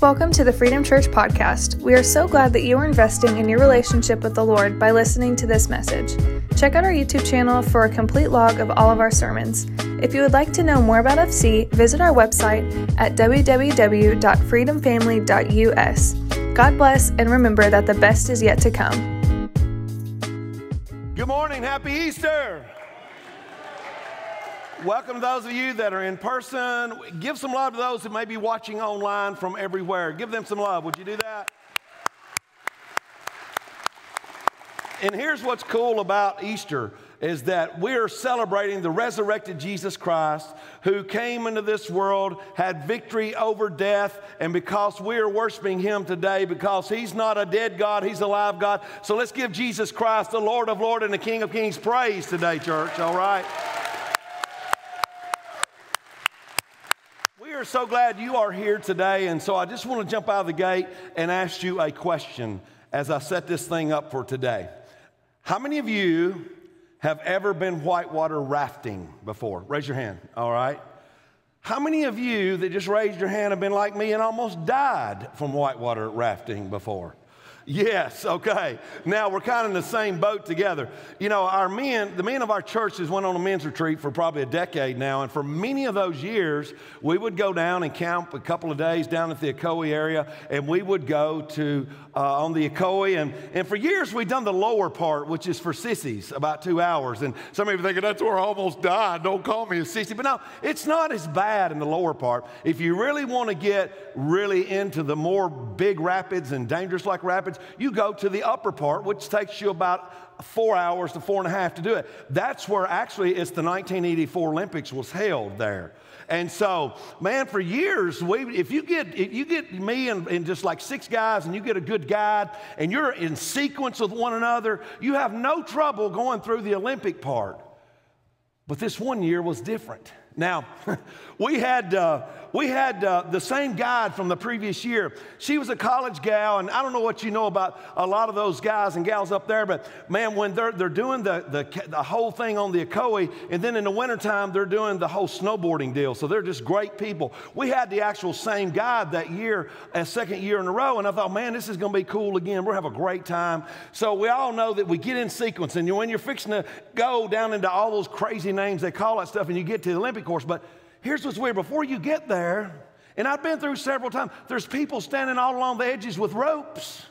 Welcome to the Freedom Church podcast. We are so glad that you are investing in your relationship with the Lord by listening to this message. Check out our YouTube channel for a complete log of all of our sermons. If you would like to know more about FC, visit our website at www.freedomfamily.us. God bless, and remember that the best is yet to come. Good morning. Happy Easter. Welcome to those of you that are in person. Give some love to those who may be watching online from everywhere. Give them some love. Would you do that? And here's what's cool about Easter is that we are celebrating the resurrected Jesus Christ who came into this world, had victory over death, and because we are worshiping him today, because he's not a dead God, he's a live God. So let's give Jesus Christ, the Lord of Lords and the King of Kings, praise today, church, all right? Are so glad you are here today. And so I just want to jump out of the gate and ask you a question as I set this thing up for today. How many of you have ever been whitewater rafting before? Raise your hand, all right? How many of you that just raised your hand have been like me and almost died from whitewater rafting before? Yes, okay. Now we're kind of in the same boat together. You know, our men, the men of our church has went on a men's retreat for probably a decade now, and for many of those years, we would go down and camp a couple of days down at the Ocoee area, and we would go to uh, on the Ocoee, and, and for years we'd done the lower part, which is for sissies, about two hours. And some of you thinking, that's where I almost died. Don't call me a sissy. But no, it's not as bad in the lower part. If you really want to get really into the more big rapids and dangerous like rapids, you go to the upper part, which takes you about four hours to four and a half to do it. That's where actually it's the 1984 Olympics was held there. And so, man, for years, we, if you get if you get me and, and, just like six guys, and you get a good guide, and you're in sequence with one another, you have no trouble going through the Olympic part. But this one year was different. Now, we had, uh, we had uh, the same guide from the previous year. She was a college gal, and I don't know what you know about a lot of those guys and gals up there, but man, when they're, they're doing the, the, the whole thing on the Ocoee, and then in the wintertime, they're doing the whole snowboarding deal. So they're just great people. We had the actual same guide that year, a second year in a row, and I thought, man, this is going to be cool again. We're have a great time. So we all know that we get in sequence, and when you're fixing to go down into all those crazy names they call that stuff, and you get to the Olympic course, but here's what's weird before you get there, and I've been through several times, there's people standing all along the edges with ropes.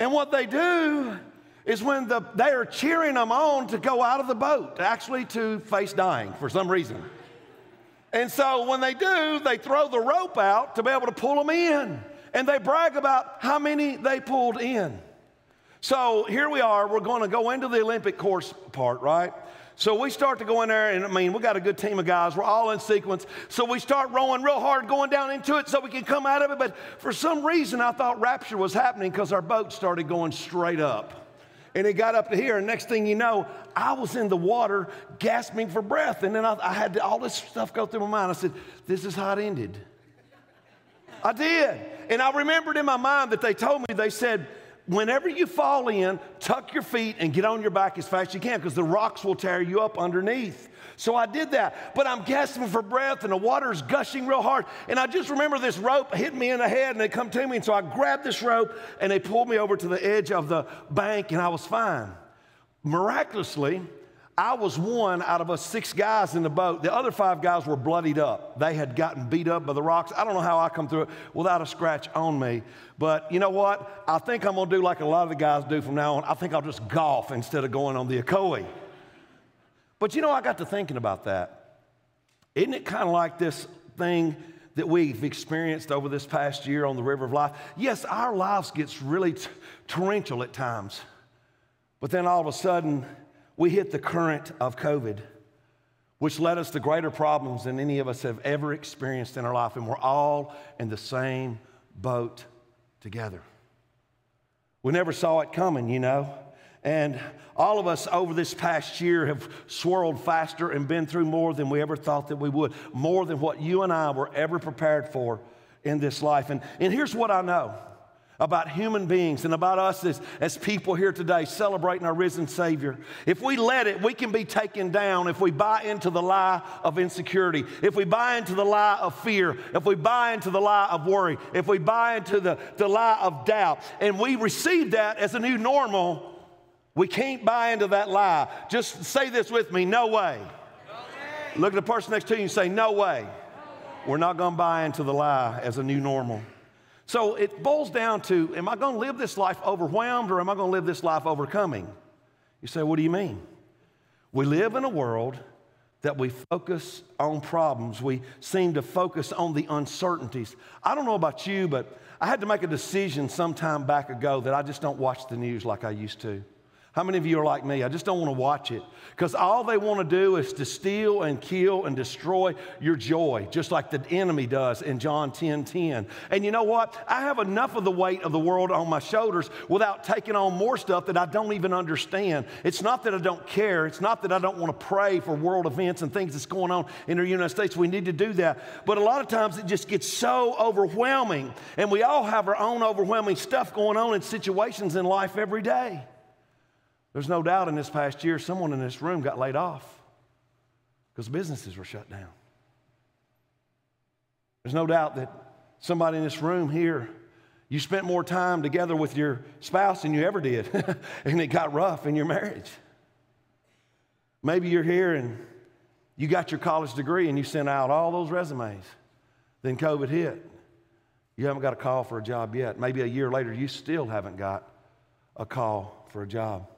And what they do is when the, they are cheering them on to go out of the boat, actually to face dying for some reason. And so when they do, they throw the rope out to be able to pull them in. And they brag about how many they pulled in. So here we are, we're going to go into the Olympic course part, right? So we start to go in there, and I mean, we got a good team of guys. We're all in sequence. So we start rowing real hard, going down into it so we can come out of it. But for some reason, I thought rapture was happening because our boat started going straight up. And it got up to here, and next thing you know, I was in the water gasping for breath. And then I, I had all this stuff go through my mind. I said, This is how it ended. I did. And I remembered in my mind that they told me, they said, whenever you fall in, tuck your feet and get on your back as fast as you can because the rocks will tear you up underneath. So I did that, but I'm gasping for breath and the water's gushing real hard. And I just remember this rope hit me in the head and they come to me. And so I grabbed this rope and they pulled me over to the edge of the bank and I was fine. Miraculously, I was one out of us six guys in the boat. The other five guys were bloodied up. They had gotten beat up by the rocks. I don't know how I come through it without a scratch on me. But you know what? I think I'm going to do like a lot of the guys do from now on. I think I'll just golf instead of going on the Ocoee. But you know, I got to thinking about that. Isn't it kind of like this thing that we've experienced over this past year on the river of life? Yes, our lives gets really t- torrential at times. But then all of a sudden, we hit the current of COVID, which led us to greater problems than any of us have ever experienced in our life. And we're all in the same boat together. We never saw it coming, you know. And all of us over this past year have swirled faster and been through more than we ever thought that we would, more than what you and I were ever prepared for in this life. And, and here's what I know about human beings and about us as, as people here today celebrating our risen Savior. If we let it, we can be taken down if we buy into the lie of insecurity, if we buy into the lie of fear, if we buy into the lie of worry, if we buy into the, the lie of doubt, and we receive that as a new normal. We can't buy into that lie. Just say this with me no way. Look at the person next to you and say, No way. No way. We're not going to buy into the lie as a new normal. So it boils down to am I going to live this life overwhelmed or am I going to live this life overcoming? You say, what do you mean? We live in a world that we focus on problems. We seem to focus on the uncertainties. I don't know about you, but I had to make a decision some time back ago that I just don't watch the news like I used to. How many of you are like me? I just don't want to watch it because all they want to do is to steal and kill and destroy your joy, just like the enemy does in John 10 10. And you know what? I have enough of the weight of the world on my shoulders without taking on more stuff that I don't even understand. It's not that I don't care, it's not that I don't want to pray for world events and things that's going on in the United States. We need to do that. But a lot of times it just gets so overwhelming, and we all have our own overwhelming stuff going on in situations in life every day. There's no doubt in this past year, someone in this room got laid off because businesses were shut down. There's no doubt that somebody in this room here, you spent more time together with your spouse than you ever did, and it got rough in your marriage. Maybe you're here and you got your college degree and you sent out all those resumes. Then COVID hit. You haven't got a call for a job yet. Maybe a year later, you still haven't got a call for a job.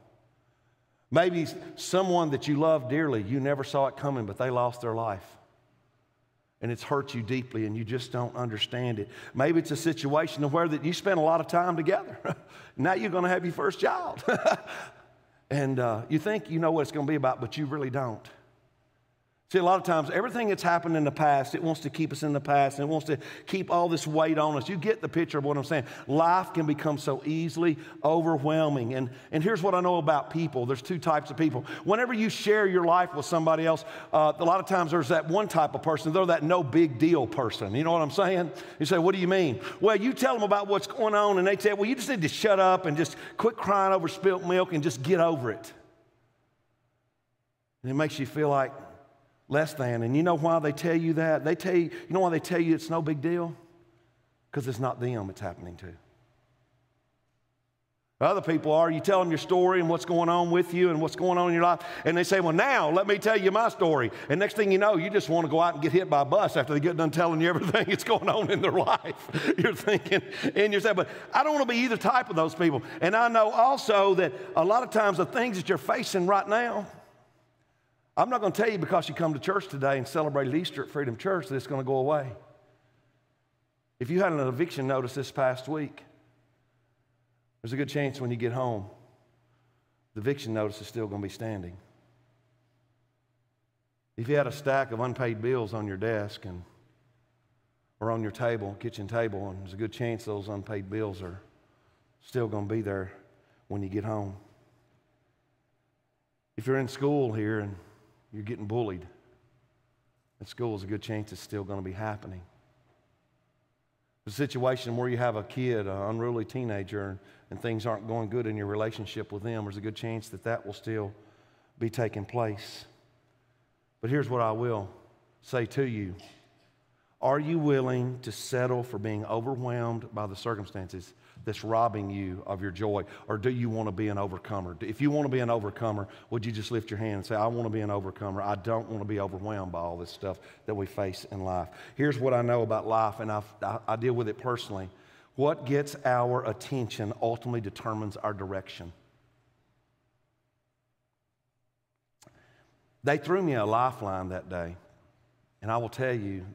Maybe someone that you love dearly, you never saw it coming, but they lost their life. And it's hurt you deeply and you just don't understand it. Maybe it's a situation where that you spent a lot of time together. now you're going to have your first child. and uh, you think you know what it's going to be about, but you really don't. See, a lot of times, everything that's happened in the past, it wants to keep us in the past and it wants to keep all this weight on us. You get the picture of what I'm saying. Life can become so easily overwhelming. And, and here's what I know about people there's two types of people. Whenever you share your life with somebody else, uh, a lot of times there's that one type of person, they're that no big deal person. You know what I'm saying? You say, What do you mean? Well, you tell them about what's going on, and they say, Well, you just need to shut up and just quit crying over spilt milk and just get over it. And it makes you feel like, less than. And you know why they tell you that? They tell you, you know why they tell you it's no big deal? Because it's not them it's happening to. Other people are, you tell them your story and what's going on with you and what's going on in your life, and they say, Well, now let me tell you my story. And next thing you know, you just want to go out and get hit by a bus after they get done telling you everything that's going on in their life. You're thinking in yourself, but I don't want to be either type of those people. And I know also that a lot of times the things that you're facing right now, I'm not going to tell you because you come to church today and celebrated Easter at Freedom Church that it's going to go away. If you had an eviction notice this past week, there's a good chance when you get home, the eviction notice is still going to be standing. If you had a stack of unpaid bills on your desk and or on your table, kitchen table, and there's a good chance those unpaid bills are still going to be there when you get home. If you're in school here and you're getting bullied. At school, there's a good chance it's still going to be happening. The situation where you have a kid, an unruly teenager, and, and things aren't going good in your relationship with them, there's a good chance that that will still be taking place. But here's what I will say to you Are you willing to settle for being overwhelmed by the circumstances that's robbing you of your joy? Or do you want to be an overcomer? If you want to be an overcomer, would you just lift your hand and say, I want to be an overcomer. I don't want to be overwhelmed by all this stuff that we face in life. Here's what I know about life, and I, I deal with it personally. What gets our attention ultimately determines our direction. They threw me a lifeline that day, and I will tell you,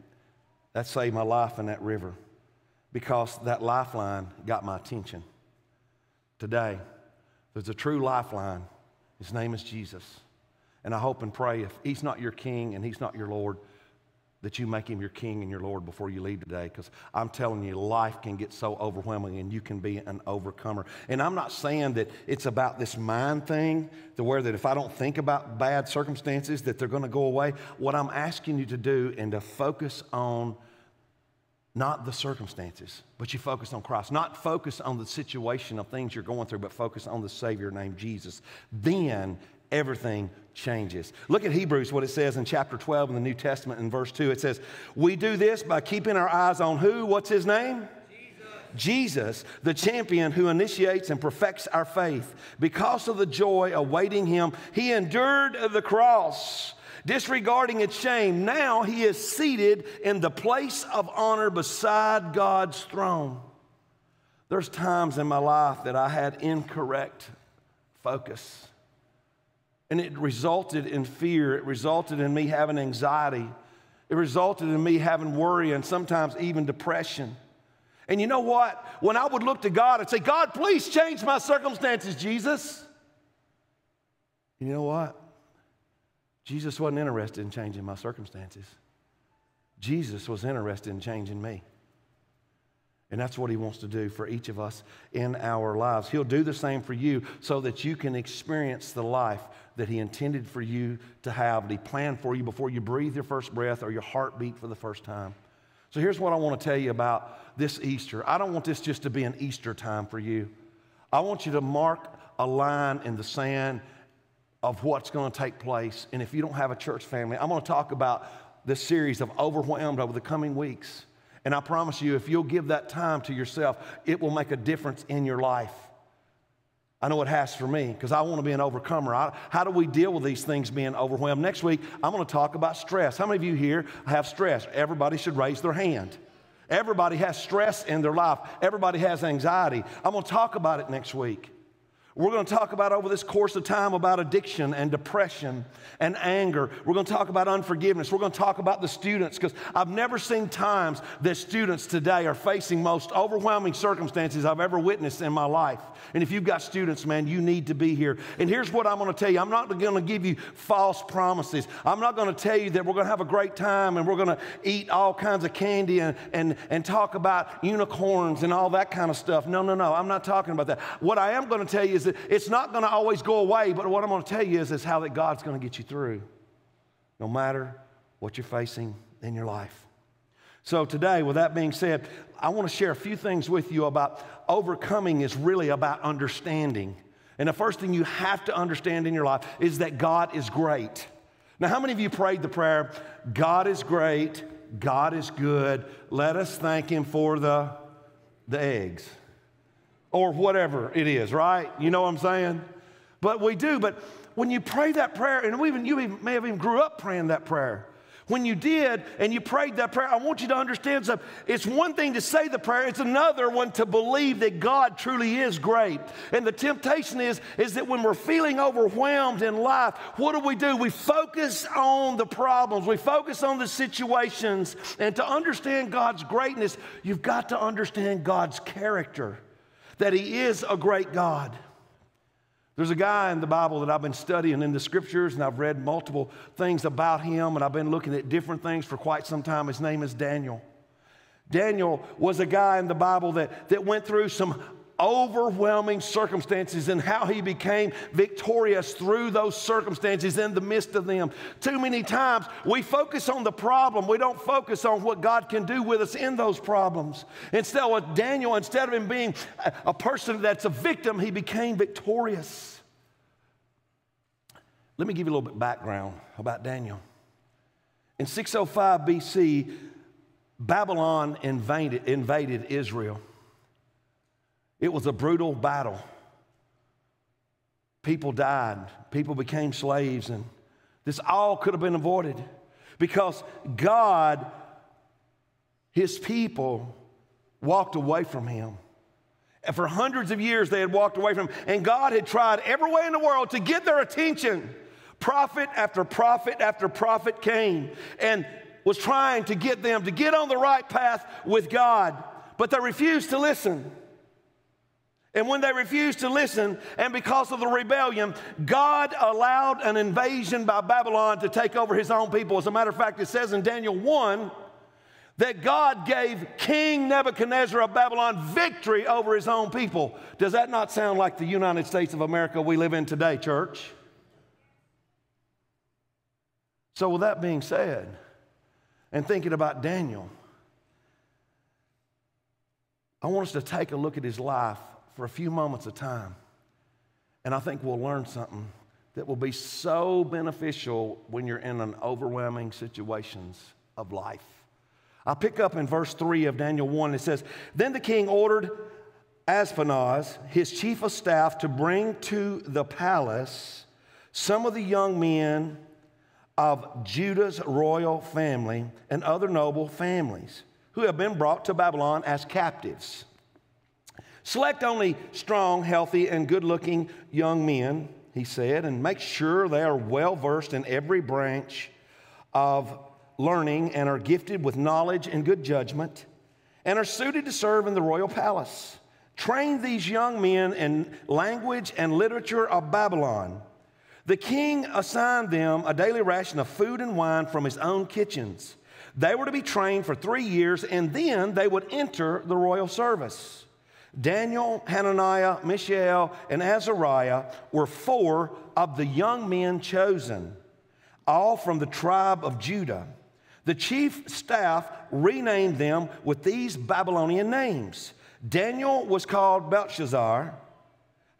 that saved my life in that river because that lifeline got my attention. Today, there's a true lifeline. His name is Jesus. And I hope and pray if he's not your king and he's not your Lord, that you make him your king and your Lord before you leave today. Because I'm telling you, life can get so overwhelming and you can be an overcomer. And I'm not saying that it's about this mind thing, to where that if I don't think about bad circumstances, that they're going to go away. What I'm asking you to do and to focus on not the circumstances, but you focus on Christ. Not focus on the situation of things you're going through, but focus on the Savior named Jesus. Then everything changes. Look at Hebrews, what it says in chapter 12 in the New Testament in verse 2. It says, We do this by keeping our eyes on who? What's his name? Jesus, the champion who initiates and perfects our faith. Because of the joy awaiting him, he endured the cross, disregarding its shame. Now he is seated in the place of honor beside God's throne. There's times in my life that I had incorrect focus. And it resulted in fear. It resulted in me having anxiety. It resulted in me having worry and sometimes even depression. And you know what? When I would look to God and say, God, please change my circumstances, Jesus. You know what? Jesus wasn't interested in changing my circumstances. Jesus was interested in changing me. And that's what he wants to do for each of us in our lives. He'll do the same for you so that you can experience the life that he intended for you to have, that he planned for you before you breathe your first breath or your heartbeat for the first time. So here's what I want to tell you about this Easter. I don't want this just to be an Easter time for you. I want you to mark a line in the sand of what's going to take place. And if you don't have a church family, I'm going to talk about this series of overwhelmed over the coming weeks. And I promise you, if you'll give that time to yourself, it will make a difference in your life. I know it has for me because I want to be an overcomer. I, how do we deal with these things being overwhelmed? Next week, I'm going to talk about stress. How many of you here have stress? Everybody should raise their hand. Everybody has stress in their life, everybody has anxiety. I'm going to talk about it next week. We're going to talk about over this course of time about addiction and depression and anger. We're going to talk about unforgiveness. We're going to talk about the students because I've never seen times that students today are facing most overwhelming circumstances I've ever witnessed in my life. And if you've got students, man, you need to be here. And here's what I'm going to tell you I'm not going to give you false promises. I'm not going to tell you that we're going to have a great time and we're going to eat all kinds of candy and, and, and talk about unicorns and all that kind of stuff. No, no, no. I'm not talking about that. What I am going to tell you is it's not going to always go away, but what I'm going to tell you is, is how that God's going to get you through, no matter what you're facing in your life. So, today, with that being said, I want to share a few things with you about overcoming is really about understanding. And the first thing you have to understand in your life is that God is great. Now, how many of you prayed the prayer, God is great, God is good, let us thank Him for the, the eggs? Or whatever it is, right? You know what I'm saying? But we do. But when you pray that prayer, and even you even, may have even grew up praying that prayer. When you did and you prayed that prayer, I want you to understand something. It's one thing to say the prayer, it's another one to believe that God truly is great. And the temptation is, is that when we're feeling overwhelmed in life, what do we do? We focus on the problems, we focus on the situations. And to understand God's greatness, you've got to understand God's character that He is a great God. There's a guy in the Bible that I've been studying in the scriptures, and I've read multiple things about him, and I've been looking at different things for quite some time. His name is Daniel. Daniel was a guy in the Bible that, that went through some overwhelming circumstances and how he became victorious through those circumstances in the midst of them. Too many times we focus on the problem, we don't focus on what God can do with us in those problems. Instead of Daniel, instead of him being a person that's a victim, he became victorious. Let me give you a little bit background about Daniel. In 605 BC, Babylon invaded, invaded Israel. It was a brutal battle. People died, people became slaves, and this all could have been avoided because God, His people, walked away from Him. And for hundreds of years, they had walked away from Him, and God had tried every way in the world to get their attention. Prophet after prophet after prophet came and was trying to get them to get on the right path with God, but they refused to listen. And when they refused to listen, and because of the rebellion, God allowed an invasion by Babylon to take over his own people. As a matter of fact, it says in Daniel 1 that God gave King Nebuchadnezzar of Babylon victory over his own people. Does that not sound like the United States of America we live in today, church? So, with that being said, and thinking about Daniel, I want us to take a look at his life for a few moments of time. And I think we'll learn something that will be so beneficial when you're in an overwhelming situations of life. I pick up in verse 3 of Daniel 1. It says, Then the king ordered Ashpenaz, his chief of staff, to bring to the palace some of the young men of Judah's royal family and other noble families who have been brought to Babylon as captives. Select only strong, healthy, and good looking young men, he said, and make sure they are well versed in every branch of learning and are gifted with knowledge and good judgment and are suited to serve in the royal palace. Train these young men in language and literature of Babylon. The king assigned them a daily ration of food and wine from his own kitchens. They were to be trained for three years and then they would enter the royal service. Daniel, Hananiah, Mishael, and Azariah were four of the young men chosen, all from the tribe of Judah. The chief staff renamed them with these Babylonian names. Daniel was called Belshazzar,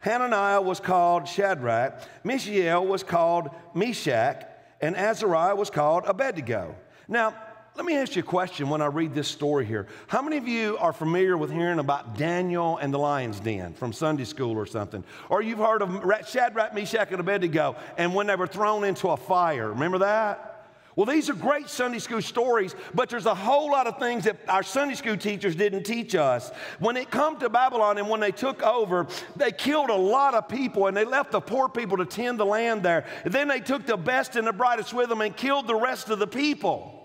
Hananiah was called Shadrach, Mishael was called Meshach, and Azariah was called Abednego. Now, let me ask you a question when I read this story here. How many of you are familiar with hearing about Daniel and the lion's den from Sunday school or something? Or you've heard of Shadrach, Meshach, and Abednego and when they were thrown into a fire. Remember that? Well, these are great Sunday school stories, but there's a whole lot of things that our Sunday school teachers didn't teach us. When it come to Babylon and when they took over, they killed a lot of people and they left the poor people to tend the land there. Then they took the best and the brightest with them and killed the rest of the people.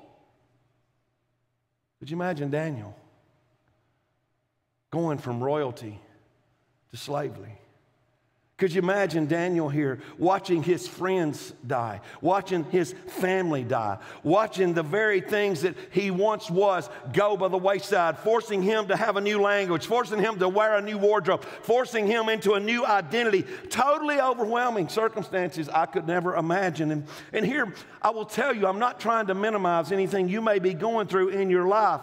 Could you imagine Daniel going from royalty to slavery? Could you imagine Daniel here watching his friends die, watching his family die, watching the very things that he once was go by the wayside, forcing him to have a new language, forcing him to wear a new wardrobe, forcing him into a new identity? Totally overwhelming circumstances I could never imagine. And, and here, I will tell you, I'm not trying to minimize anything you may be going through in your life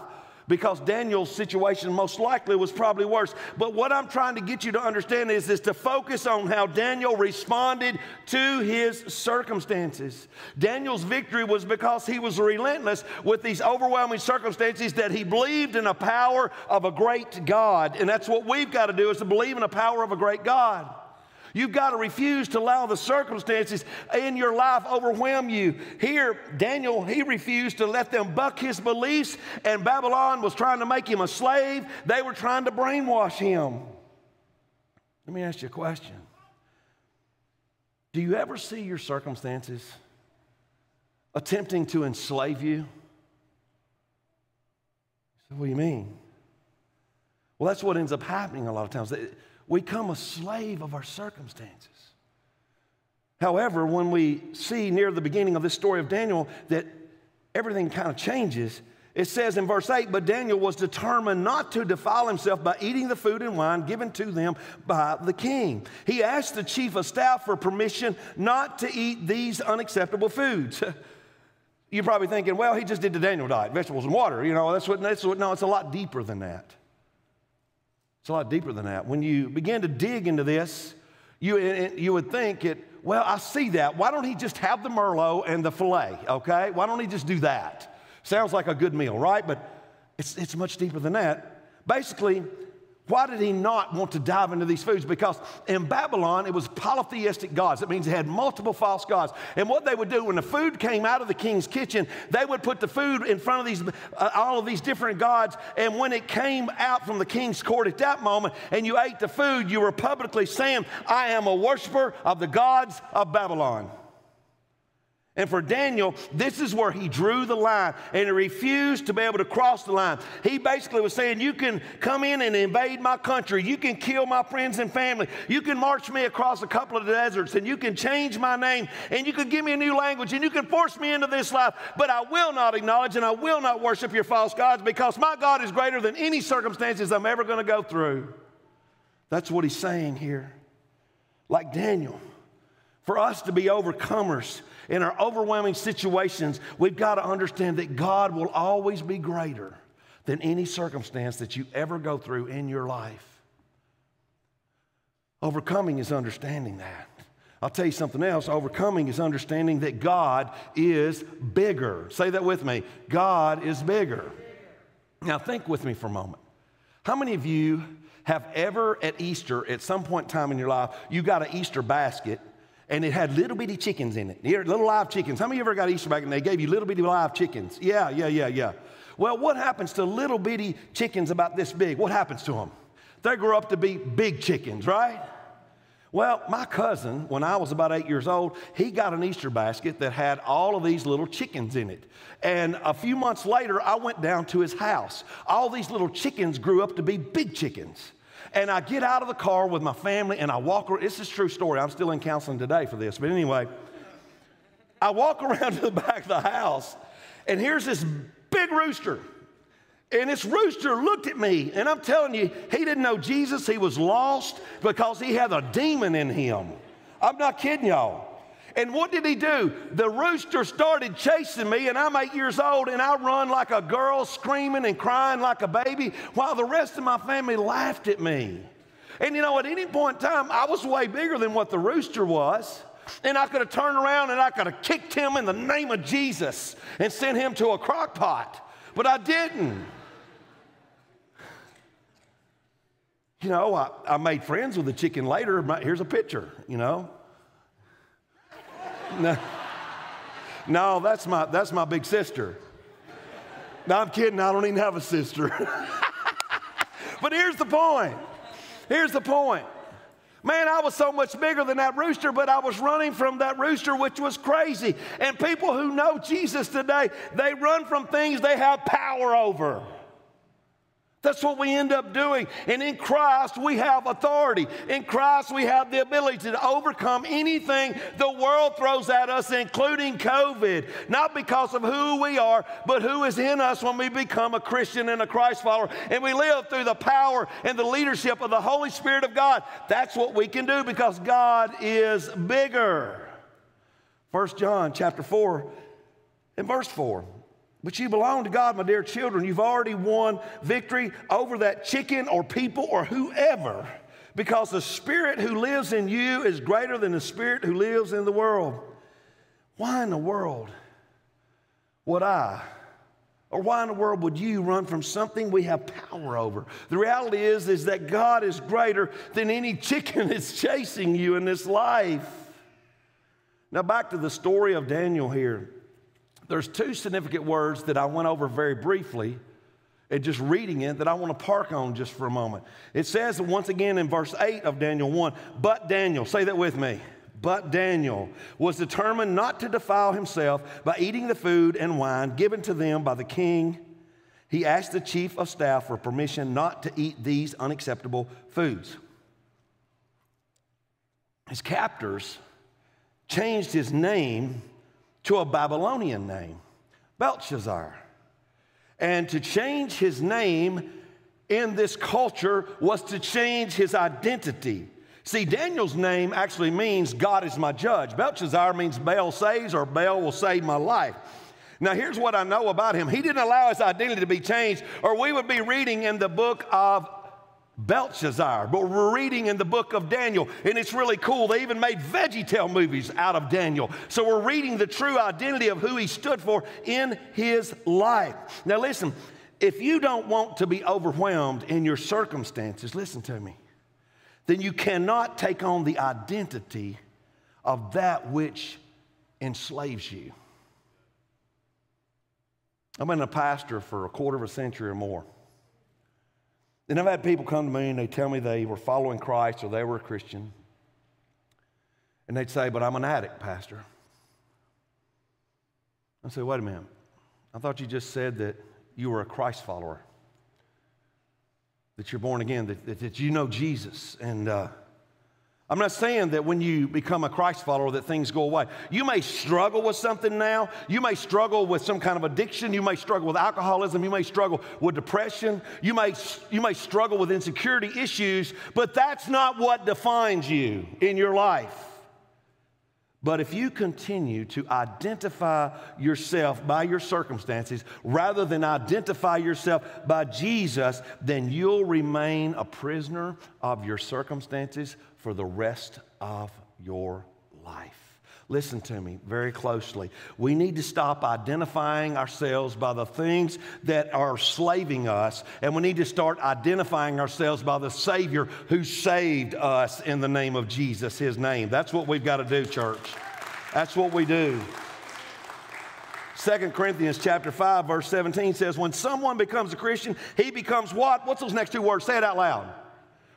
because Daniel's situation most likely was probably worse. But what I'm trying to get you to understand is, is to focus on how Daniel responded to his circumstances. Daniel's victory was because he was relentless with these overwhelming circumstances that he believed in the power of a great God. And that's what we've got to do is to believe in the power of a great God. You've got to refuse to allow the circumstances in your life overwhelm you. Here, Daniel, he refused to let them buck his beliefs, and Babylon was trying to make him a slave. They were trying to brainwash him. Let me ask you a question Do you ever see your circumstances attempting to enslave you? So what do you mean? Well, that's what ends up happening a lot of times we become a slave of our circumstances. However, when we see near the beginning of this story of Daniel that everything kind of changes, it says in verse 8, but Daniel was determined not to defile himself by eating the food and wine given to them by the king. He asked the chief of staff for permission not to eat these unacceptable foods. You're probably thinking, well, he just did the Daniel diet, vegetables and water. You know, that's what, that's what, no, it's a lot deeper than that. It's a lot deeper than that. When you begin to dig into this, you, you would think it, well, I see that. Why don't he just have the Merlot and the filet, okay? Why don't he just do that? Sounds like a good meal, right? But it's, it's much deeper than that. Basically, why did he not want to dive into these foods? Because in Babylon, it was polytheistic gods. It means they had multiple false gods. And what they would do when the food came out of the king's kitchen, they would put the food in front of these, uh, all of these different gods. And when it came out from the king's court at that moment and you ate the food, you were publicly saying, I am a worshiper of the gods of Babylon. And for Daniel, this is where he drew the line and he refused to be able to cross the line. He basically was saying, You can come in and invade my country. You can kill my friends and family. You can march me across a couple of deserts and you can change my name and you can give me a new language and you can force me into this life. But I will not acknowledge and I will not worship your false gods because my God is greater than any circumstances I'm ever going to go through. That's what he's saying here. Like Daniel, for us to be overcomers in our overwhelming situations, we've got to understand that God will always be greater than any circumstance that you ever go through in your life. Overcoming is understanding that. I'll tell you something else. Overcoming is understanding that God is bigger. Say that with me God is bigger. Now, think with me for a moment. How many of you have ever at Easter, at some point in time in your life, you got an Easter basket and it had little bitty chickens in it, Here, little live chickens. How many of you ever got Easter basket and they gave you little bitty live chickens? Yeah, yeah, yeah, yeah. Well, what happens to little bitty chickens about this big? What happens to them? They grow up to be big chickens, right? Well, my cousin, when I was about eight years old, he got an Easter basket that had all of these little chickens in it. And a few months later, I went down to his house. All these little chickens grew up to be big chickens. And I get out of the car with my family and I walk around. This is a true story. I'm still in counseling today for this. But anyway, I walk around to the back of the house and here's this big rooster. And this rooster looked at me, and I'm telling you, he didn't know Jesus. He was lost because he had a demon in him. I'm not kidding y'all. And what did he do? The rooster started chasing me, and I'm eight years old, and I run like a girl, screaming and crying like a baby, while the rest of my family laughed at me. And you know, at any point in time, I was way bigger than what the rooster was. And I could have turned around and I could have kicked him in the name of Jesus and sent him to a crock pot. But I didn't. You know, I, I made friends with the chicken later. Here's a picture, you know. No, no that's, my, that's my big sister. No, I'm kidding. I don't even have a sister. but here's the point. Here's the point. Man, I was so much bigger than that rooster, but I was running from that rooster, which was crazy. And people who know Jesus today, they run from things they have power over. That's what we end up doing. And in Christ, we have authority. In Christ, we have the ability to overcome anything the world throws at us, including COVID. Not because of who we are, but who is in us when we become a Christian and a Christ follower. And we live through the power and the leadership of the Holy Spirit of God. That's what we can do because God is bigger. 1 John chapter 4 and verse 4. But you belong to God, my dear children. You've already won victory over that chicken or people or whoever because the spirit who lives in you is greater than the spirit who lives in the world. Why in the world would I, or why in the world would you run from something we have power over? The reality is, is that God is greater than any chicken that's chasing you in this life. Now, back to the story of Daniel here there's two significant words that I went over very briefly and just reading it that I want to park on just for a moment. It says once again in verse 8 of Daniel 1, but Daniel, say that with me. But Daniel was determined not to defile himself by eating the food and wine given to them by the king. He asked the chief of staff for permission not to eat these unacceptable foods. His captors changed his name to a Babylonian name, Belshazzar. And to change his name in this culture was to change his identity. See, Daniel's name actually means God is my judge. Belshazzar means Baal saves or Baal will save my life. Now, here's what I know about him. He didn't allow his identity to be changed, or we would be reading in the book of Belshazzar, but we're reading in the book of Daniel, and it's really cool. They even made VeggieTale movies out of Daniel. So we're reading the true identity of who he stood for in his life. Now, listen, if you don't want to be overwhelmed in your circumstances, listen to me, then you cannot take on the identity of that which enslaves you. I've been a pastor for a quarter of a century or more. And I've had people come to me and they tell me they were following Christ or they were a Christian. And they'd say, But I'm an addict, Pastor. I say, Wait a minute. I thought you just said that you were a Christ follower, that you're born again, that, that, that you know Jesus. And uh, I'm not saying that when you become a Christ follower that things go away. You may struggle with something now. You may struggle with some kind of addiction. You may struggle with alcoholism. You may struggle with depression. You may, you may struggle with insecurity issues, but that's not what defines you in your life. But if you continue to identify yourself by your circumstances rather than identify yourself by Jesus, then you'll remain a prisoner of your circumstances for the rest of your life. Listen to me very closely. We need to stop identifying ourselves by the things that are slaving us, and we need to start identifying ourselves by the Savior who saved us in the name of Jesus, His name. That's what we've got to do, church. That's what we do. 2 Corinthians chapter 5 verse 17 says when someone becomes a Christian, he becomes what? What's those next two words? Say it out loud.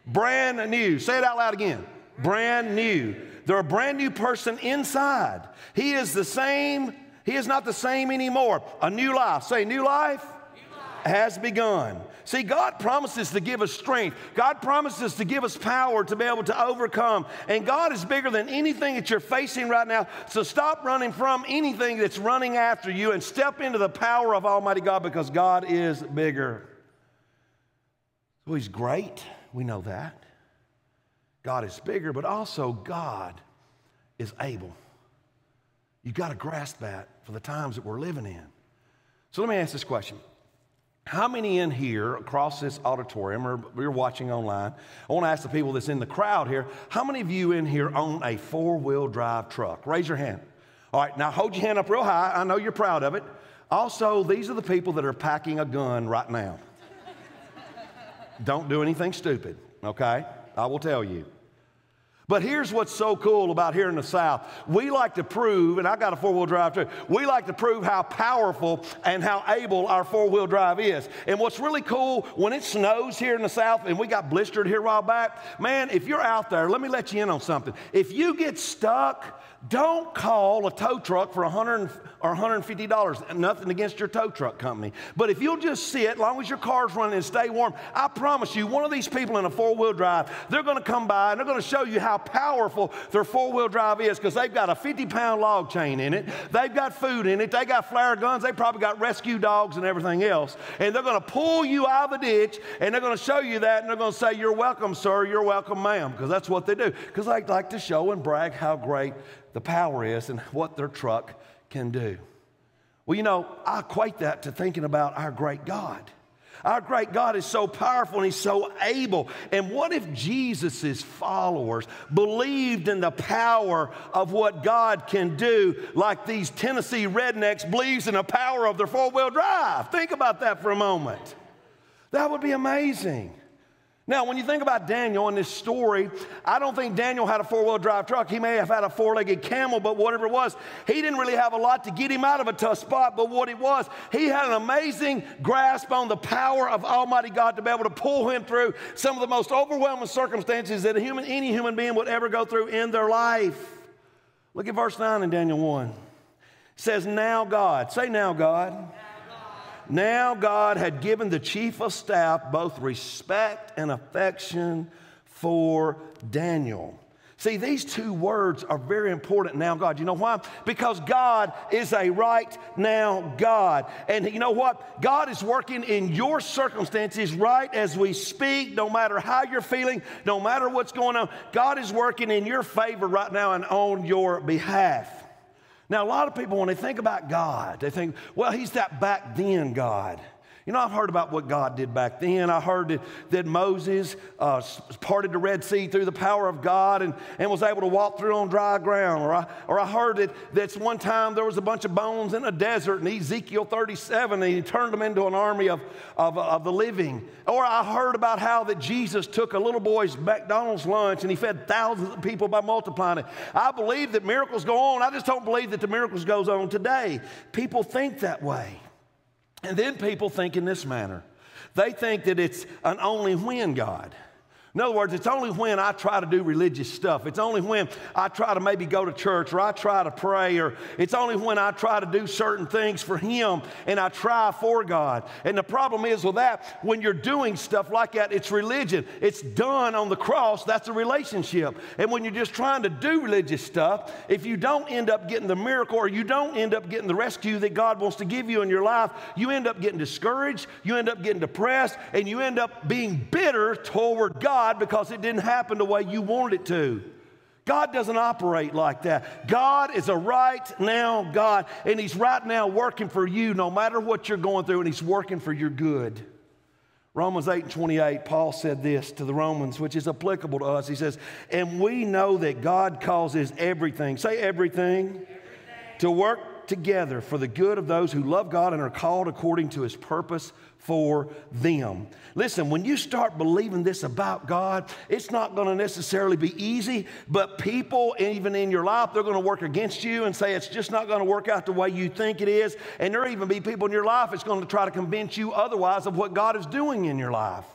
Brand new. Say it out loud again. Brand new. They're a brand new person inside. He is the same, he is not the same anymore. A new life. Say, new life, new life. has begun. See, God promises to give us strength. God promises to give us power to be able to overcome. And God is bigger than anything that you're facing right now. So stop running from anything that's running after you and step into the power of Almighty God because God is bigger. Well, He's great. We know that. God is bigger, but also God is able. You've got to grasp that for the times that we're living in. So let me ask this question. How many in here across this auditorium, or you're watching online, I want to ask the people that's in the crowd here, how many of you in here own a four wheel drive truck? Raise your hand. All right, now hold your hand up real high. I know you're proud of it. Also, these are the people that are packing a gun right now. Don't do anything stupid, okay? I will tell you. But here's what's so cool about here in the South. We like to prove, and I got a four wheel drive too, we like to prove how powerful and how able our four wheel drive is. And what's really cool, when it snows here in the South, and we got blistered here a while back, man, if you're out there, let me let you in on something. If you get stuck, don't call a tow truck for 100 or $150. Nothing against your tow truck company. But if you'll just sit, as long as your car's running and stay warm, I promise you, one of these people in a four wheel drive, they're going to come by and they're going to show you how powerful their four wheel drive is because they've got a 50 pound log chain in it. They've got food in it. They got flare guns. They probably got rescue dogs and everything else. And they're going to pull you out of the ditch and they're going to show you that and they're going to say, You're welcome, sir. You're welcome, ma'am. Because that's what they do. Because they like to show and brag how great the power is and what their truck can do. Well, you know, I equate that to thinking about our great God. Our great God is so powerful and He's so able. And what if Jesus' followers believed in the power of what God can do, like these Tennessee rednecks believes in the power of their four-wheel drive? Think about that for a moment. That would be amazing. Now, when you think about Daniel in this story, I don't think Daniel had a four wheel drive truck. He may have had a four legged camel, but whatever it was, he didn't really have a lot to get him out of a tough spot. But what it was, he had an amazing grasp on the power of Almighty God to be able to pull him through some of the most overwhelming circumstances that human, any human being would ever go through in their life. Look at verse 9 in Daniel 1. It says, Now God, say now God. Now God had given the chief of staff both respect and affection for Daniel. See, these two words are very important now, God. You know why? Because God is a right now God. And you know what? God is working in your circumstances right as we speak, no matter how you're feeling, no matter what's going on. God is working in your favor right now and on your behalf. Now, a lot of people, when they think about God, they think, well, he's that back then God. You know, I've heard about what God did back then. I heard that, Moses uh, parted the Red Sea through the power of God and, and was able to walk through on dry ground. Or I, or I heard that that's one time there was a bunch of bones in a desert in Ezekiel 37 and he turned them into an army of, of, of the living. Or I heard about how that Jesus took a little boy's McDonald's lunch and he fed thousands of people by multiplying it. I believe that miracles go on. I just don't believe that the miracles goes on today. People think that way. And then people think in this manner they think that it's an only when God. In other words, it's only when I try to do religious stuff. It's only when I try to maybe go to church or I try to pray or it's only when I try to do certain things for Him and I try for God. And the problem is with that, when you're doing stuff like that, it's religion. It's done on the cross, that's a relationship. And when you're just trying to do religious stuff, if you don't end up getting the miracle or you don't end up getting the rescue that God wants to give you in your life, you end up getting discouraged, you end up getting depressed, and you end up being bitter toward God God because it didn't happen the way you wanted it to. God doesn't operate like that. God is a right now God, and He's right now working for you no matter what you're going through, and He's working for your good. Romans 8 and 28, Paul said this to the Romans, which is applicable to us. He says, And we know that God causes everything, say everything, everything. to work together for the good of those who love God and are called according to his purpose for them. Listen, when you start believing this about God, it's not going to necessarily be easy, but people, even in your life, they're going to work against you and say it's just not going to work out the way you think it is. And there'll even be people in your life that's going to try to convince you otherwise of what God is doing in your life.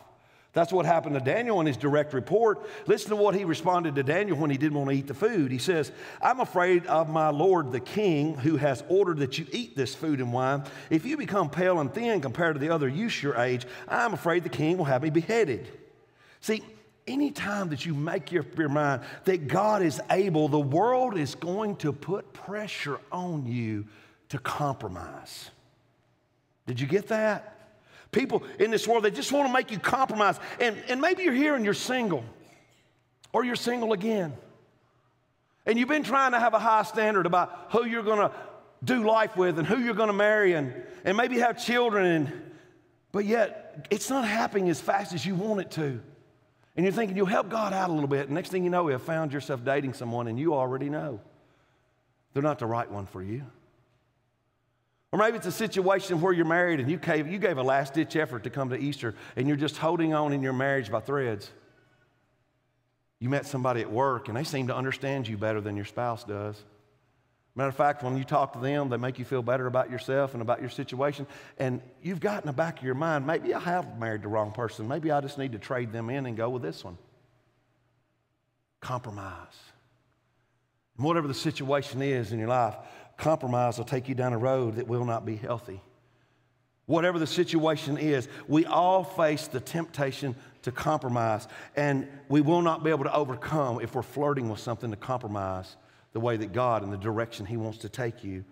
That's what happened to Daniel in his direct report. Listen to what he responded to Daniel when he didn't want to eat the food. He says, I'm afraid of my Lord the king, who has ordered that you eat this food and wine. If you become pale and thin compared to the other youths your age, I'm afraid the king will have me beheaded. See, anytime that you make your, your mind that God is able, the world is going to put pressure on you to compromise. Did you get that? People in this world, they just want to make you compromise. And, and maybe you're here and you're single, or you're single again. And you've been trying to have a high standard about who you're going to do life with and who you're going to marry and, and maybe have children. And, but yet, it's not happening as fast as you want it to. And you're thinking you'll help God out a little bit. Next thing you know, you have found yourself dating someone and you already know they're not the right one for you. Or maybe it's a situation where you're married and you gave, you gave a last ditch effort to come to Easter and you're just holding on in your marriage by threads. You met somebody at work and they seem to understand you better than your spouse does. Matter of fact, when you talk to them, they make you feel better about yourself and about your situation. And you've got in the back of your mind, maybe I have married the wrong person. Maybe I just need to trade them in and go with this one. Compromise. Whatever the situation is in your life, compromise will take you down a road that will not be healthy. Whatever the situation is, we all face the temptation to compromise, and we will not be able to overcome if we're flirting with something to compromise the way that God and the direction He wants to take you.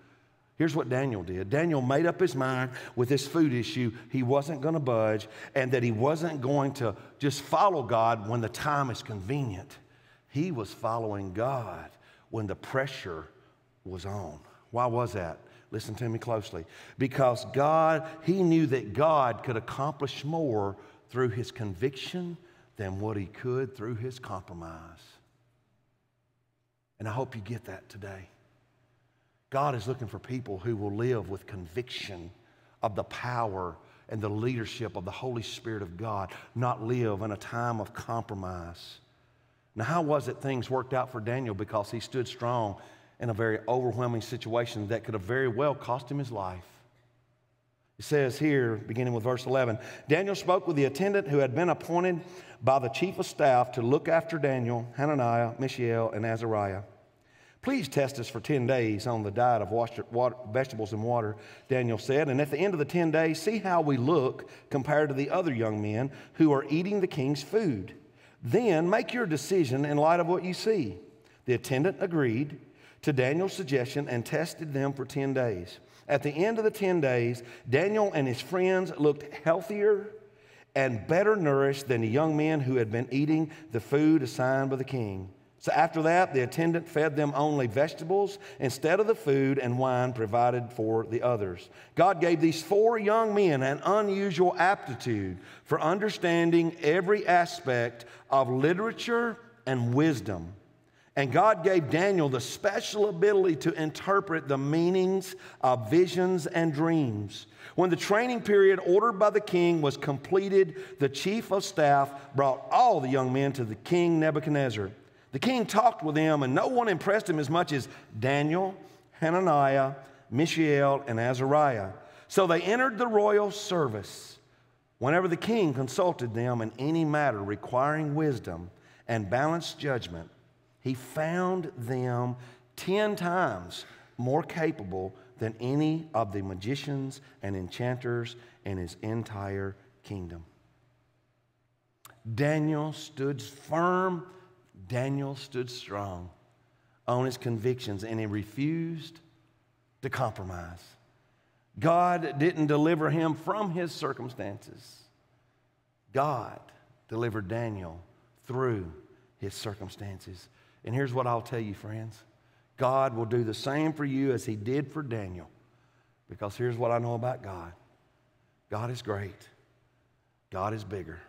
Here's what Daniel did Daniel made up his mind with this food issue. He wasn't going to budge, and that he wasn't going to just follow God when the time is convenient. He was following God when the pressure was on. Why was that? Listen to me closely. Because God, he knew that God could accomplish more through his conviction than what he could through his compromise. And I hope you get that today. God is looking for people who will live with conviction of the power and the leadership of the Holy Spirit of God, not live in a time of compromise. Now, how was it things worked out for Daniel? Because he stood strong in a very overwhelming situation that could have very well cost him his life. It says here, beginning with verse 11 Daniel spoke with the attendant who had been appointed by the chief of staff to look after Daniel, Hananiah, Mishael, and Azariah. Please test us for 10 days on the diet of water, vegetables and water, Daniel said. And at the end of the 10 days, see how we look compared to the other young men who are eating the king's food. Then make your decision in light of what you see. The attendant agreed to Daniel's suggestion and tested them for 10 days. At the end of the 10 days, Daniel and his friends looked healthier and better nourished than the young men who had been eating the food assigned by the king. So after that, the attendant fed them only vegetables instead of the food and wine provided for the others. God gave these four young men an unusual aptitude for understanding every aspect of literature and wisdom. And God gave Daniel the special ability to interpret the meanings of visions and dreams. When the training period ordered by the king was completed, the chief of staff brought all the young men to the king Nebuchadnezzar. The king talked with them, and no one impressed him as much as Daniel, Hananiah, Mishael, and Azariah. So they entered the royal service. Whenever the king consulted them in any matter requiring wisdom and balanced judgment, he found them 10 times more capable than any of the magicians and enchanters in his entire kingdom. Daniel stood firm, Daniel stood strong on his convictions, and he refused to compromise. God didn't deliver him from his circumstances. God delivered Daniel through his circumstances. And here's what I'll tell you, friends God will do the same for you as He did for Daniel. Because here's what I know about God God is great, God is bigger,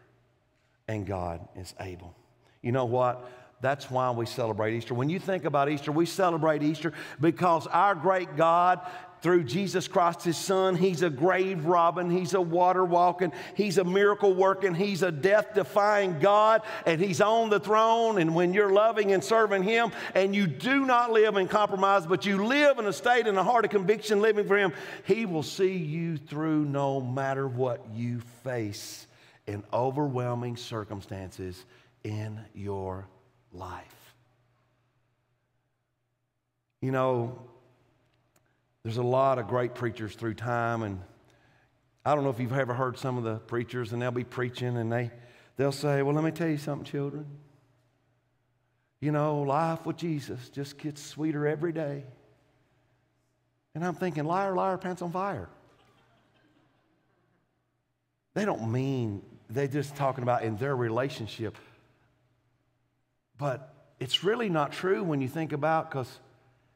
and God is able. You know what? That's why we celebrate Easter. When you think about Easter, we celebrate Easter because our great God through Jesus Christ, his son. He's a grave robbing, he's a water walking, he's a miracle working, he's a death defying God, and he's on the throne. And when you're loving and serving him, and you do not live in compromise, but you live in a state in a heart of conviction living for him, he will see you through no matter what you face in overwhelming circumstances in your life. You know, there's a lot of great preachers through time, and I don't know if you've ever heard some of the preachers, and they'll be preaching, and they, they'll say, Well, let me tell you something, children. You know, life with Jesus just gets sweeter every day. And I'm thinking, liar, liar, pants on fire. They don't mean, they're just talking about in their relationship. But it's really not true when you think about, because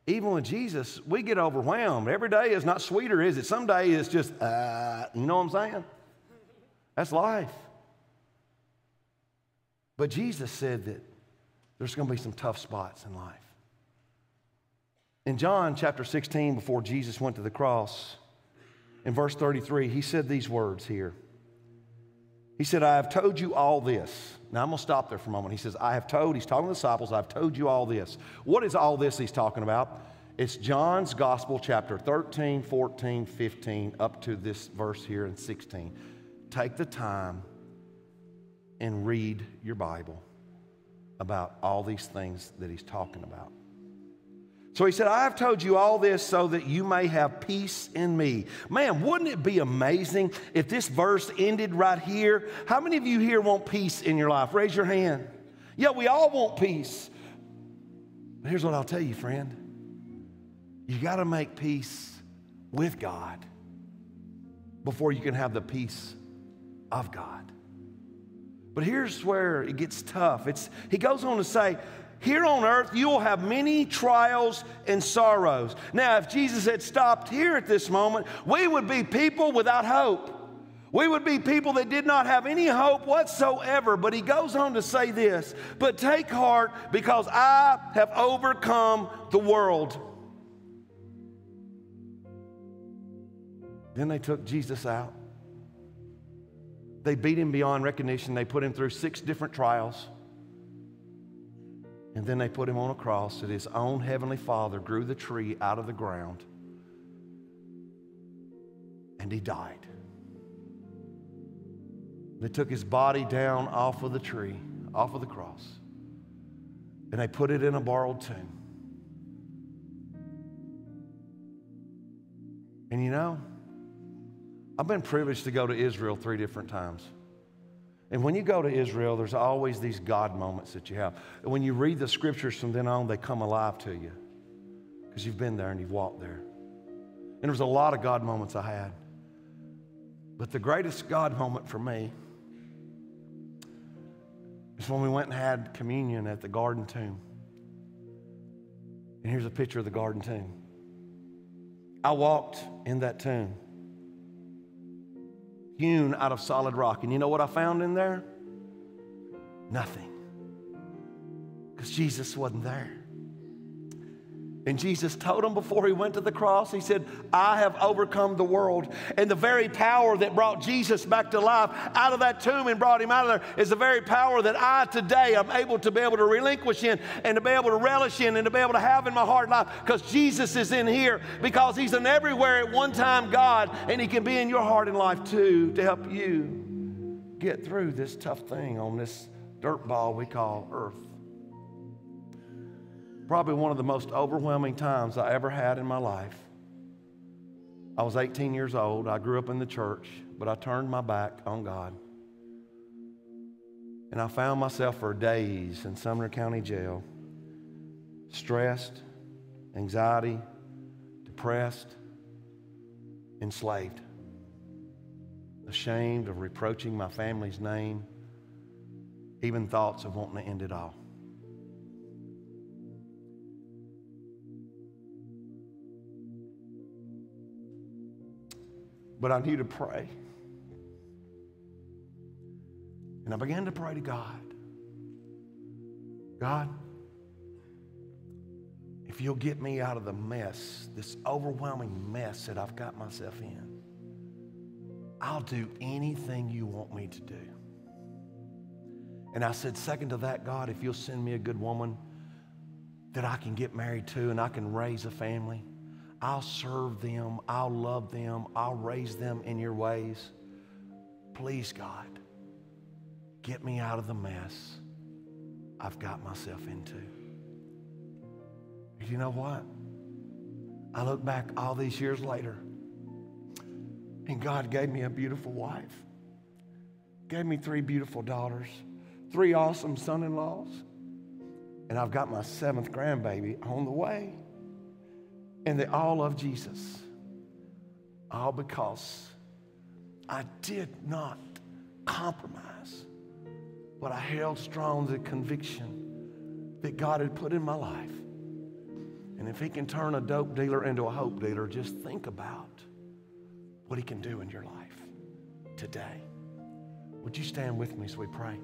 even with Jesus, we get overwhelmed. Every day is not sweeter, is it? Some day it's just, uh, you know what I'm saying? That's life. But Jesus said that there's going to be some tough spots in life. In John chapter 16, before Jesus went to the cross, in verse 33, he said these words here. He said, I have told you all this. Now I'm going to stop there for a moment. He says, I have told, he's talking to the disciples, I've told you all this. What is all this he's talking about? It's John's Gospel, chapter 13, 14, 15, up to this verse here in 16. Take the time and read your Bible about all these things that he's talking about. So he said, I have told you all this so that you may have peace in me. Man, wouldn't it be amazing if this verse ended right here? How many of you here want peace in your life? Raise your hand. Yeah, we all want peace. But here's what I'll tell you, friend you got to make peace with God before you can have the peace of God. But here's where it gets tough. It's, he goes on to say, here on earth, you will have many trials and sorrows. Now, if Jesus had stopped here at this moment, we would be people without hope. We would be people that did not have any hope whatsoever. But he goes on to say this But take heart because I have overcome the world. Then they took Jesus out. They beat him beyond recognition. They put him through six different trials. And then they put him on a cross that his own heavenly father grew the tree out of the ground. And he died. They took his body down off of the tree, off of the cross, and they put it in a borrowed tomb. And you know, I've been privileged to go to Israel three different times. And when you go to Israel, there's always these God moments that you have. And when you read the scriptures from then on, they come alive to you because you've been there and you've walked there. And there was a lot of God moments I had. But the greatest God moment for me is when we went and had communion at the garden tomb. And here's a picture of the garden tomb. I walked in that tomb hewn out of solid rock. And you know what I found in there? Nothing. Because Jesus wasn't there. And Jesus told him before he went to the cross, He said, I have overcome the world. And the very power that brought Jesus back to life out of that tomb and brought him out of there is the very power that I today am able to be able to relinquish in and to be able to relish in and to be able to have in my heart life because Jesus is in here because He's an everywhere at one time God and He can be in your heart and life too to help you get through this tough thing on this dirt ball we call earth probably one of the most overwhelming times I ever had in my life. I was 18 years old. I grew up in the church, but I turned my back on God. And I found myself for days in Sumner County Jail, stressed, anxiety, depressed, enslaved, ashamed of reproaching my family's name, even thoughts of wanting to end it all. But I need to pray. And I began to pray to God God, if you'll get me out of the mess, this overwhelming mess that I've got myself in, I'll do anything you want me to do. And I said, second to that, God, if you'll send me a good woman that I can get married to and I can raise a family, I'll serve them, I'll love them, I'll raise them in your ways. Please, God, get me out of the mess I've got myself into. You know what? I look back all these years later, and God gave me a beautiful wife, gave me three beautiful daughters, three awesome son in laws, and I've got my seventh grandbaby on the way. And they all love Jesus. All because I did not compromise, but I held strong the conviction that God had put in my life. And if He can turn a dope dealer into a hope dealer, just think about what He can do in your life today. Would you stand with me as we pray?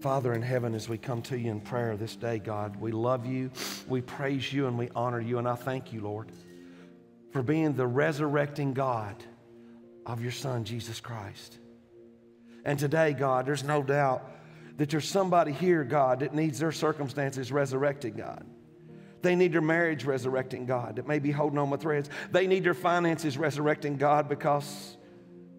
Father in heaven, as we come to you in prayer this day, God, we love you, we praise you, and we honor you. And I thank you, Lord, for being the resurrecting God of your Son, Jesus Christ. And today, God, there's no doubt that there's somebody here, God, that needs their circumstances resurrected, God. They need their marriage resurrecting, God, that may be holding on with threads. They need their finances resurrecting, God, because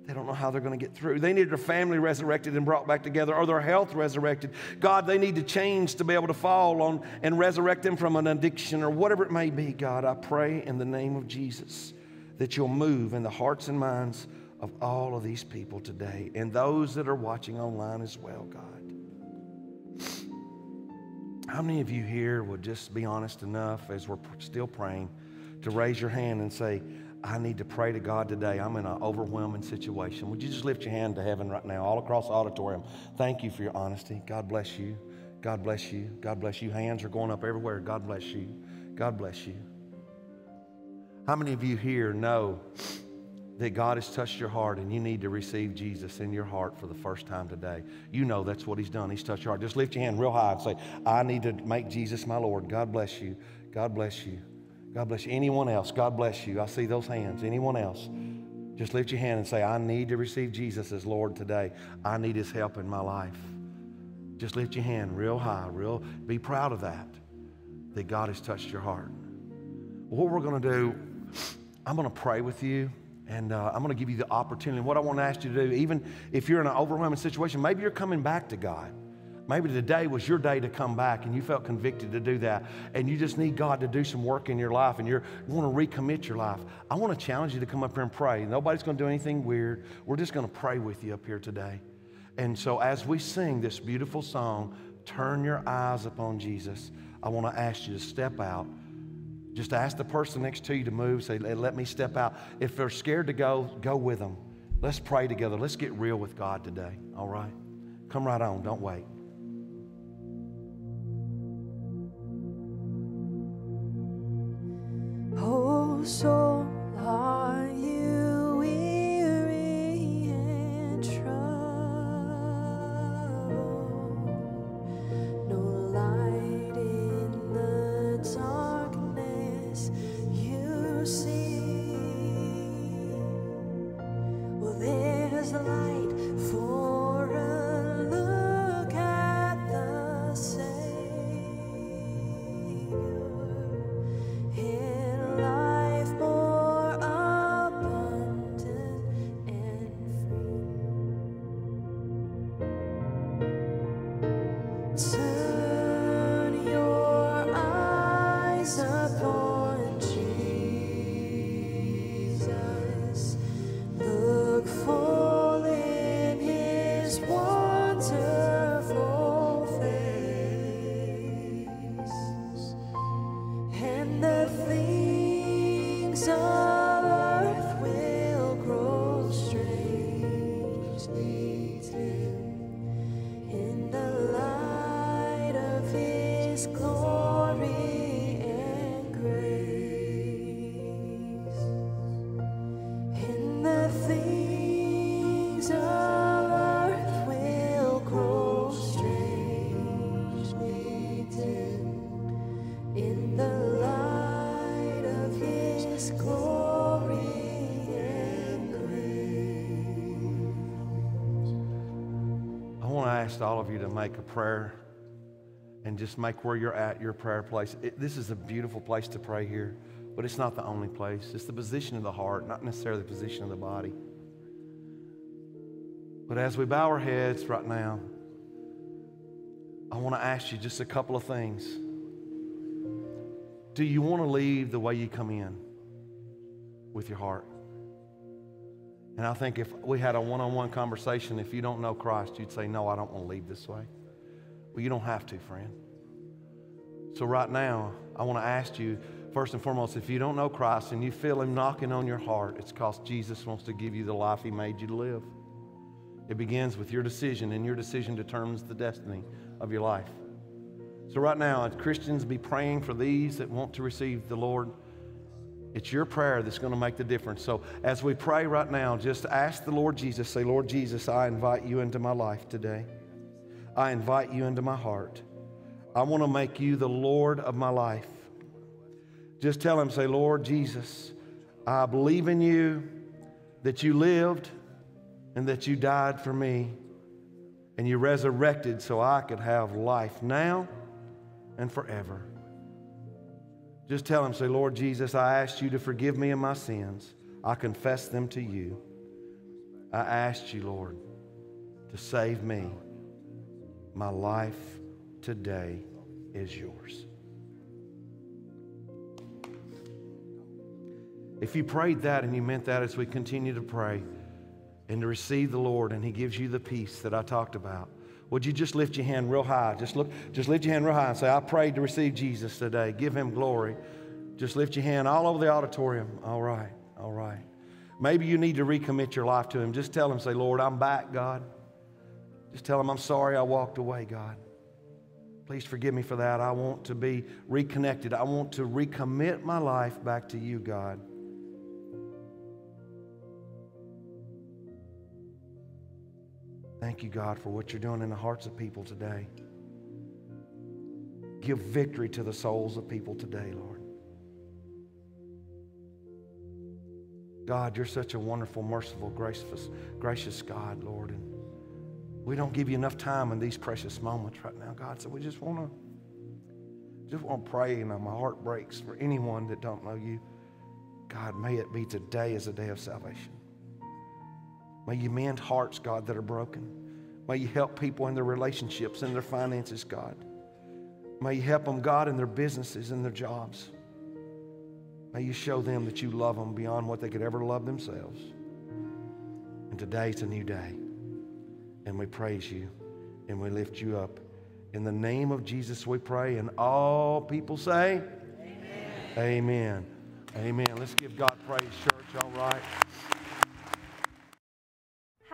they don't know how they're going to get through. They need their family resurrected and brought back together, or their health resurrected. God, they need to change to be able to fall on and resurrect them from an addiction or whatever it may be. God, I pray in the name of Jesus that you'll move in the hearts and minds of all of these people today and those that are watching online as well, God. How many of you here would just be honest enough as we're still praying to raise your hand and say, I need to pray to God today. I'm in an overwhelming situation. Would you just lift your hand to heaven right now, all across the auditorium? Thank you for your honesty. God bless you. God bless you. God bless you. Hands are going up everywhere. God bless you. God bless you. How many of you here know that God has touched your heart and you need to receive Jesus in your heart for the first time today? You know that's what He's done. He's touched your heart. Just lift your hand real high and say, I need to make Jesus my Lord. God bless you. God bless you. God bless you. Anyone else? God bless you. I see those hands. Anyone else? Just lift your hand and say, I need to receive Jesus as Lord today. I need his help in my life. Just lift your hand real high, real be proud of that, that God has touched your heart. What we're going to do, I'm going to pray with you. And uh, I'm going to give you the opportunity. What I want to ask you to do, even if you're in an overwhelming situation, maybe you're coming back to God. Maybe today was your day to come back and you felt convicted to do that. And you just need God to do some work in your life and you want to recommit your life. I want to challenge you to come up here and pray. Nobody's going to do anything weird. We're just going to pray with you up here today. And so as we sing this beautiful song, Turn Your Eyes Upon Jesus, I want to ask you to step out. Just ask the person next to you to move. Say, let me step out. If they're scared to go, go with them. Let's pray together. Let's get real with God today. All right? Come right on. Don't wait. Oh, want to ask all of you to make a prayer and just make where you're at your prayer place. It, this is a beautiful place to pray here, but it's not the only place. It's the position of the heart, not necessarily the position of the body. But as we bow our heads right now, I want to ask you just a couple of things. Do you want to leave the way you come in with your heart? And I think if we had a one on one conversation, if you don't know Christ, you'd say, No, I don't want to leave this way. Well, you don't have to, friend. So, right now, I want to ask you, first and foremost, if you don't know Christ and you feel Him knocking on your heart, it's because Jesus wants to give you the life He made you to live. It begins with your decision, and your decision determines the destiny of your life. So, right now, as Christians, be praying for these that want to receive the Lord. It's your prayer that's going to make the difference. So, as we pray right now, just ask the Lord Jesus, say, Lord Jesus, I invite you into my life today. I invite you into my heart. I want to make you the Lord of my life. Just tell him, say, Lord Jesus, I believe in you, that you lived and that you died for me, and you resurrected so I could have life now and forever. Just tell him, say, Lord Jesus, I asked you to forgive me of my sins. I confess them to you. I asked you, Lord, to save me. My life today is yours. If you prayed that and you meant that as we continue to pray and to receive the Lord and He gives you the peace that I talked about, would you just lift your hand real high? Just look, just lift your hand real high and say, I prayed to receive Jesus today. Give him glory. Just lift your hand all over the auditorium. All right, all right. Maybe you need to recommit your life to him. Just tell him, say, Lord, I'm back, God. Just tell him, I'm sorry I walked away, God. Please forgive me for that. I want to be reconnected. I want to recommit my life back to you, God. Thank you, God, for what you're doing in the hearts of people today. Give victory to the souls of people today, Lord. God, you're such a wonderful, merciful, gracious, gracious God, Lord. And we don't give you enough time in these precious moments right now, God. So we just want to just want to pray, and my heart breaks for anyone that don't know you. God, may it be today as a day of salvation. May you mend hearts, God, that are broken. May you help people in their relationships and their finances, God. May you help them, God, in their businesses and their jobs. May you show them that you love them beyond what they could ever love themselves. And today's a new day. And we praise you and we lift you up. In the name of Jesus, we pray. And all people say, Amen. Amen. Amen. Let's give God praise, church. All right.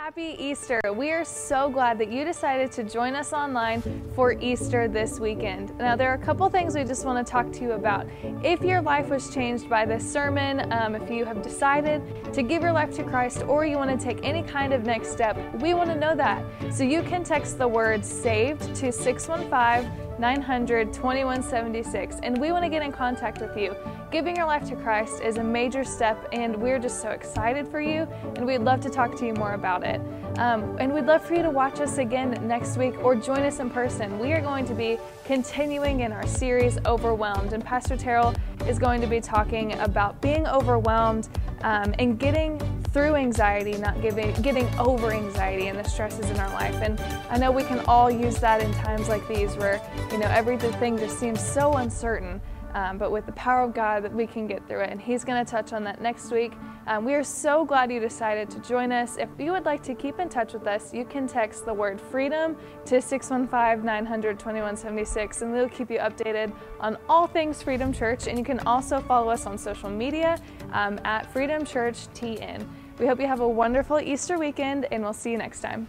Happy Easter. We are so glad that you decided to join us online for Easter this weekend. Now, there are a couple things we just want to talk to you about. If your life was changed by this sermon, um, if you have decided to give your life to Christ, or you want to take any kind of next step, we want to know that. So you can text the word SAVED to 615 900 2176, and we want to get in contact with you. Giving your life to Christ is a major step, and we're just so excited for you, and we'd love to talk to you more about it. Um, and we'd love for you to watch us again next week or join us in person. We are going to be continuing in our series, Overwhelmed, and Pastor Terrell is going to be talking about being overwhelmed um, and getting through anxiety, not giving, getting over anxiety and the stresses in our life. And I know we can all use that in times like these where, you know, everything just seems so uncertain. Um, but with the power of God, that we can get through it. And He's going to touch on that next week. Um, we are so glad you decided to join us. If you would like to keep in touch with us, you can text the word freedom to 615 900 2176, and we'll keep you updated on all things Freedom Church. And you can also follow us on social media um, at Freedom Church TN. We hope you have a wonderful Easter weekend, and we'll see you next time.